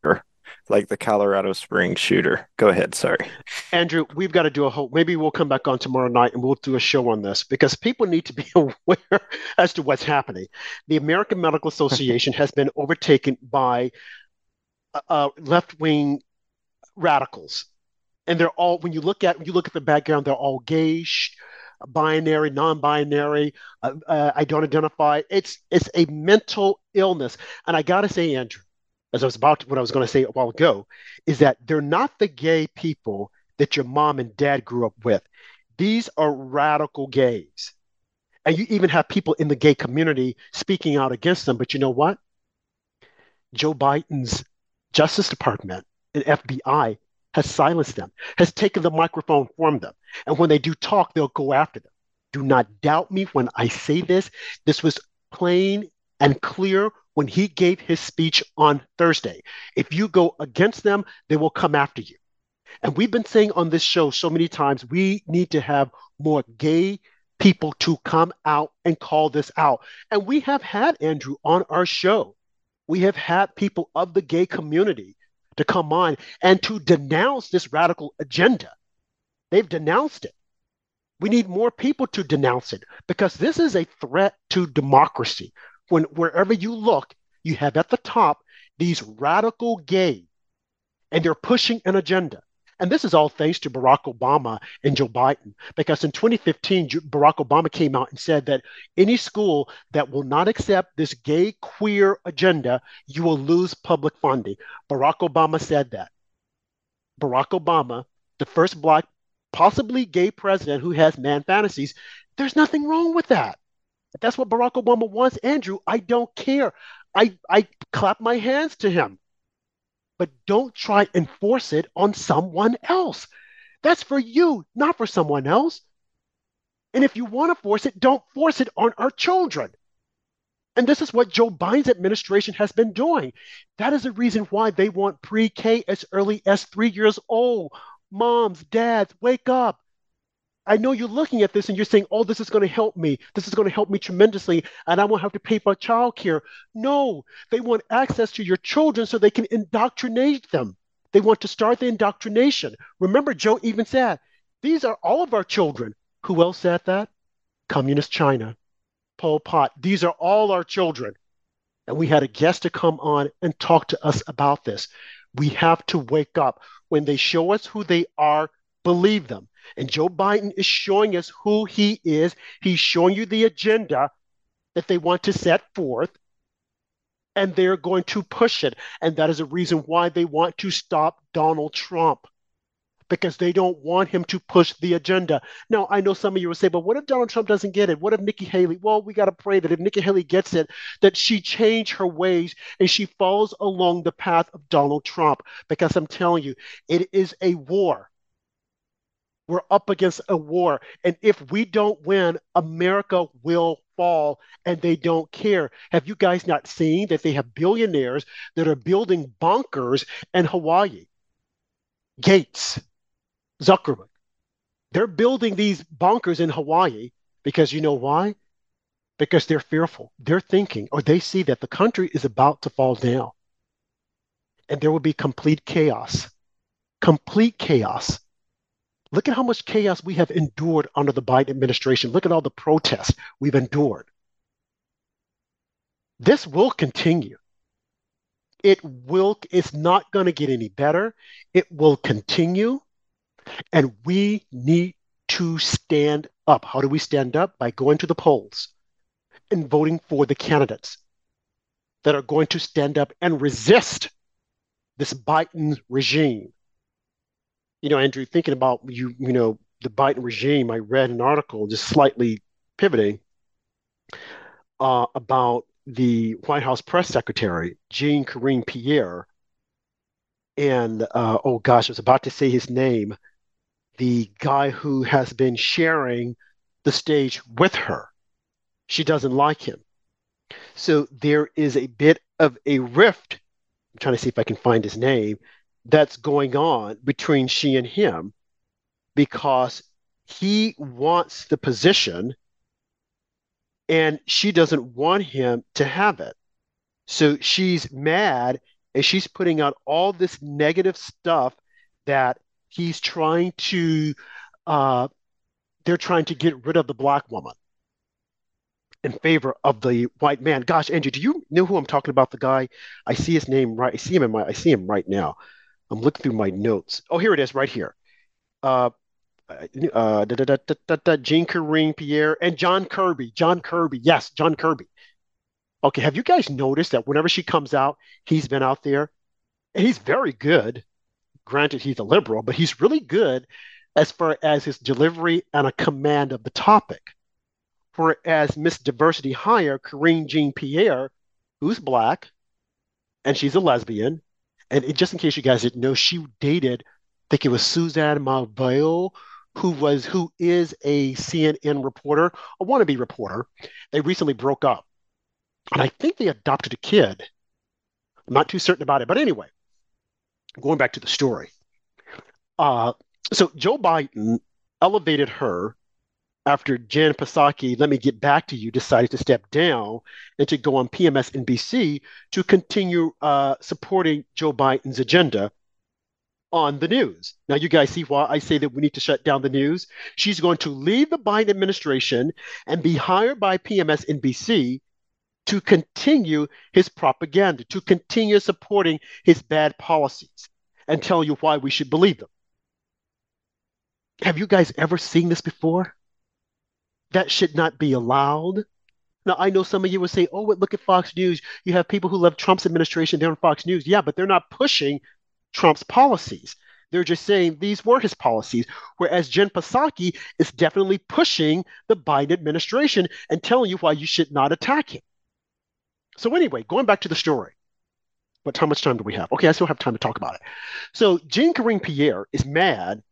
like the Colorado Springs shooter. Go ahead. Sorry. Andrew, we've got to do a whole, maybe we'll come back on tomorrow night and we'll do a show on this because people need to be aware as to what's happening. The American Medical Association has been overtaken by uh, left wing radicals. And they're all, when you look at, when you look at the background, they're all gay, binary, non-binary. Uh, uh, I don't identify. It's it's a mental illness, and I got to say, Andrew, as I was about to, what I was going to say a while ago, is that they're not the gay people that your mom and dad grew up with. These are radical gays. And you even have people in the gay community speaking out against them. But you know what? Joe Biden's Justice Department and FBI has silenced them, has taken the microphone from them. And when they do talk, they'll go after them. Do not doubt me when I say this. This was plain and clear when he gave his speech on Thursday. If you go against them, they will come after you. And we've been saying on this show so many times we need to have more gay people to come out and call this out. And we have had Andrew on our show. We have had people of the gay community to come on and to denounce this radical agenda. They've denounced it. We need more people to denounce it because this is a threat to democracy when wherever you look, you have at the top these radical gay, and they're pushing an agenda. And this is all thanks to Barack Obama and Joe Biden, because in 2015, Barack Obama came out and said that any school that will not accept this gay queer agenda, you will lose public funding. Barack Obama said that. Barack Obama, the first black, possibly gay president who has man fantasies, there's nothing wrong with that. That's what Barack Obama wants, Andrew, I don't care. I, I clap my hands to him. But don't try and force it on someone else. That's for you, not for someone else. And if you want to force it, don't force it on our children. And this is what Joe Biden's administration has been doing. That is the reason why they want pre K as early as three years old. Moms, dads, wake up. I know you're looking at this and you're saying, oh, this is going to help me. This is going to help me tremendously, and I won't have to pay for childcare. No, they want access to your children so they can indoctrinate them. They want to start the indoctrination. Remember, Joe even said, these are all of our children. Who else said that? Communist China, Pol Pot. These are all our children. And we had a guest to come on and talk to us about this. We have to wake up. When they show us who they are, believe them. And Joe Biden is showing us who he is. He's showing you the agenda that they want to set forth, and they're going to push it. And that is a reason why they want to stop Donald Trump because they don't want him to push the agenda. Now, I know some of you will say, but what if Donald Trump doesn't get it? What if Nikki Haley? Well, we got to pray that if Nikki Haley gets it, that she change her ways and she follows along the path of Donald Trump. Because I'm telling you, it is a war. We're up against a war. And if we don't win, America will fall and they don't care. Have you guys not seen that they have billionaires that are building bunkers in Hawaii? Gates, Zuckerberg. They're building these bunkers in Hawaii because you know why? Because they're fearful. They're thinking or they see that the country is about to fall down and there will be complete chaos. Complete chaos. Look at how much chaos we have endured under the Biden administration. Look at all the protests we've endured. This will continue. It will, it's not going to get any better. It will continue. And we need to stand up. How do we stand up? By going to the polls and voting for the candidates that are going to stand up and resist this Biden regime you know, Andrew, thinking about you, you know, the Biden regime, I read an article just slightly pivoting uh, about the White House press secretary, Jean Karine Pierre. And uh, oh gosh, I was about to say his name. the guy who has been sharing the stage with her. She doesn't like him. So there is a bit of a rift. I'm trying to see if I can find his name that's going on between she and him because he wants the position and she doesn't want him to have it. So she's mad and she's putting out all this negative stuff that he's trying to uh, they're trying to get rid of the black woman in favor of the white man. Gosh, Andrew, do you know who I'm talking about? The guy I see his name right. I see him in my. I see him right now. I'm looking through my notes. Oh, here it is, right here. Uh, uh, da, da, da, Jean Karine Pierre and John Kirby. John Kirby, yes, John Kirby. Okay, have you guys noticed that whenever she comes out, he's been out there, and he's very good. Granted, he's a liberal, but he's really good as far as his delivery and a command of the topic. Whereas Miss Diversity Hire, Karine Jean Pierre, who's black, and she's a lesbian, and it, just in case you guys didn't know, she dated, I think it was Suzanne Malveaux, who was who is a CNN reporter, a wannabe reporter. They recently broke up, and I think they adopted a kid. I'm not too certain about it, but anyway, going back to the story. Uh, so Joe Biden elevated her after Jen Psaki, let me get back to you, decided to step down and to go on PMS NBC to continue uh, supporting Joe Biden's agenda on the news. Now, you guys see why I say that we need to shut down the news. She's going to leave the Biden administration and be hired by PMS NBC to continue his propaganda, to continue supporting his bad policies and tell you why we should believe them. Have you guys ever seen this before? That should not be allowed. Now, I know some of you will say, oh, look at Fox News. You have people who love Trump's administration there on Fox News. Yeah, but they're not pushing Trump's policies. They're just saying these were his policies. Whereas Jen Psaki is definitely pushing the Biden administration and telling you why you should not attack him. So, anyway, going back to the story. But how much time do we have? Okay, I still have time to talk about it. So Jean Karine Pierre is mad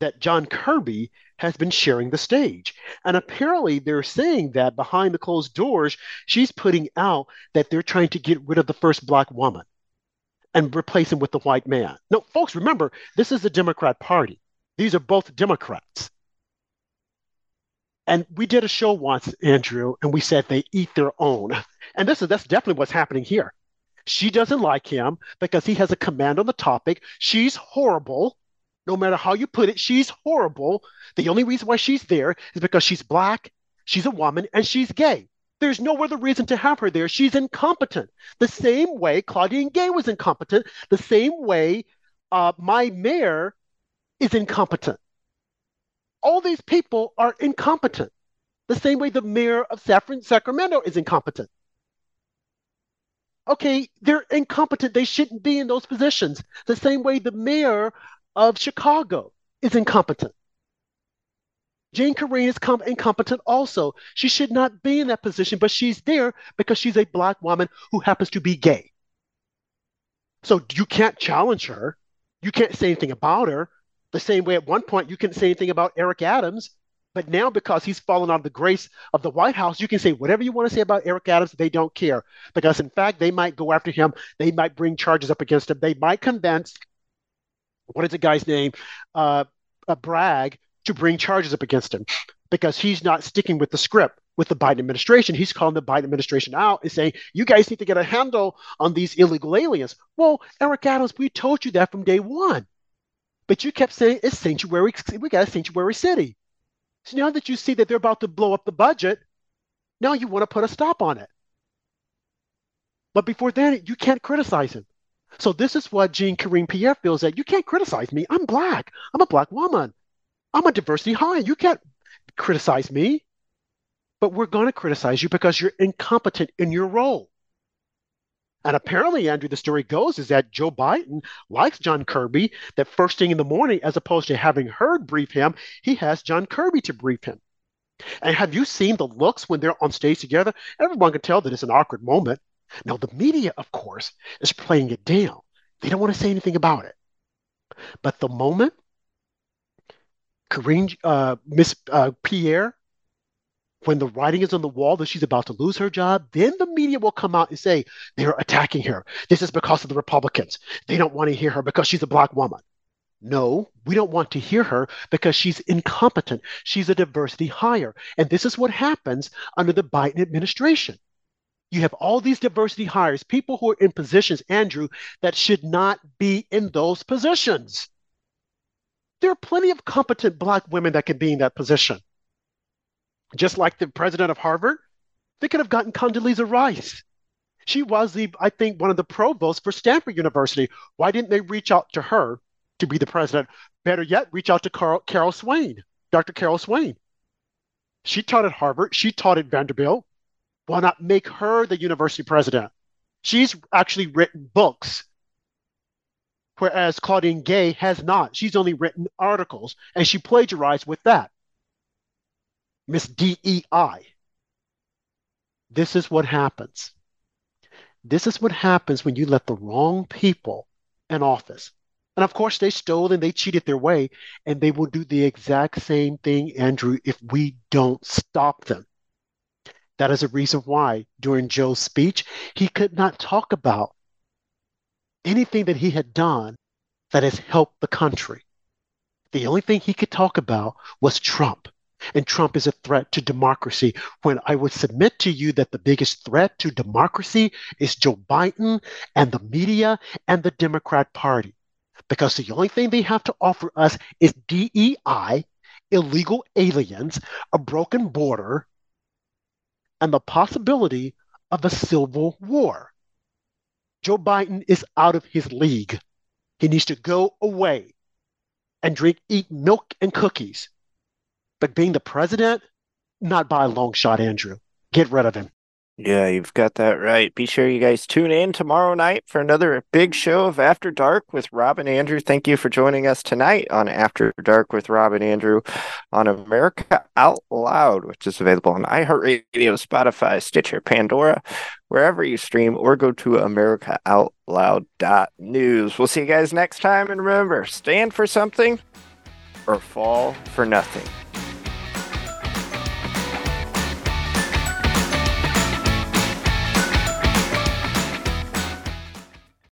that John Kirby has been sharing the stage. And apparently, they're saying that behind the closed doors, she's putting out that they're trying to get rid of the first black woman and replace him with the white man. No, folks, remember, this is the Democrat Party. These are both Democrats. And we did a show once, Andrew, and we said they eat their own. And this is that's definitely what's happening here. She doesn't like him because he has a command on the topic. She's horrible no matter how you put it, she's horrible. The only reason why she's there is because she's black, she's a woman, and she's gay. There's no other reason to have her there. She's incompetent. The same way Claudine Gay was incompetent, the same way uh, my mayor is incompetent. All these people are incompetent. The same way the mayor of Sacramento is incompetent. Okay, they're incompetent. They shouldn't be in those positions. The same way the mayor of Chicago is incompetent. Jane Karine is com- incompetent also. She should not be in that position, but she's there because she's a black woman who happens to be gay. So you can't challenge her. You can't say anything about her. The same way at one point you couldn't say anything about Eric Adams, but now because he's fallen out of the grace of the White House, you can say whatever you want to say about Eric Adams. They don't care because, in fact, they might go after him. They might bring charges up against him. They might convince what is the guy's name? Uh, uh, Bragg to bring charges up against him because he's not sticking with the script with the Biden administration. He's calling the Biden administration out and saying, you guys need to get a handle on these illegal aliens. Well, Eric Adams, we told you that from day one. But you kept saying it's sanctuary, we got a sanctuary city. So now that you see that they're about to blow up the budget, now you want to put a stop on it. But before then, you can't criticize him. So this is what Jean Karine Pierre feels that you can't criticize me. I'm black. I'm a black woman. I'm a diversity high. You can't criticize me. But we're going to criticize you because you're incompetent in your role. And apparently, Andrew, the story goes is that Joe Biden likes John Kirby, that first thing in the morning, as opposed to having her brief him, he has John Kirby to brief him. And have you seen the looks when they're on stage together? Everyone can tell that it's an awkward moment. Now, the media, of course, is playing it down. They don't want to say anything about it. But the moment Karine, uh, Miss uh, Pierre, when the writing is on the wall that she's about to lose her job, then the media will come out and say they're attacking her. This is because of the Republicans. They don't want to hear her because she's a black woman. No, we don't want to hear her because she's incompetent. She's a diversity hire. And this is what happens under the Biden administration. You have all these diversity hires, people who are in positions, Andrew, that should not be in those positions. There are plenty of competent black women that can be in that position. Just like the president of Harvard, they could have gotten Condoleezza Rice. She was the, I think, one of the provosts for Stanford University. Why didn't they reach out to her to be the president? Better yet, reach out to Carol, Carol Swain, Dr. Carol Swain. She taught at Harvard. She taught at Vanderbilt. Why not make her the university president? She's actually written books, whereas Claudine Gay has not. She's only written articles, and she plagiarized with that. Miss DEI. This is what happens. This is what happens when you let the wrong people in office. And of course, they stole and they cheated their way, and they will do the exact same thing, Andrew, if we don't stop them. That is a reason why during Joe's speech, he could not talk about anything that he had done that has helped the country. The only thing he could talk about was Trump and Trump is a threat to democracy. When I would submit to you that the biggest threat to democracy is Joe Biden and the media and the Democrat Party. Because the only thing they have to offer us is DEI, illegal aliens, a broken border, and the possibility of a civil war. Joe Biden is out of his league. He needs to go away and drink, eat milk and cookies but being the president, not by a long shot, Andrew. Get rid of him. Yeah, you've got that right. Be sure you guys tune in tomorrow night for another big show of After Dark with Rob and Andrew. Thank you for joining us tonight on After Dark with Rob and Andrew on America Out Loud, which is available on iHeartRadio, Spotify, Stitcher, Pandora, wherever you stream, or go to AmericaOutloud.news. We'll see you guys next time. And remember, stand for something or fall for nothing.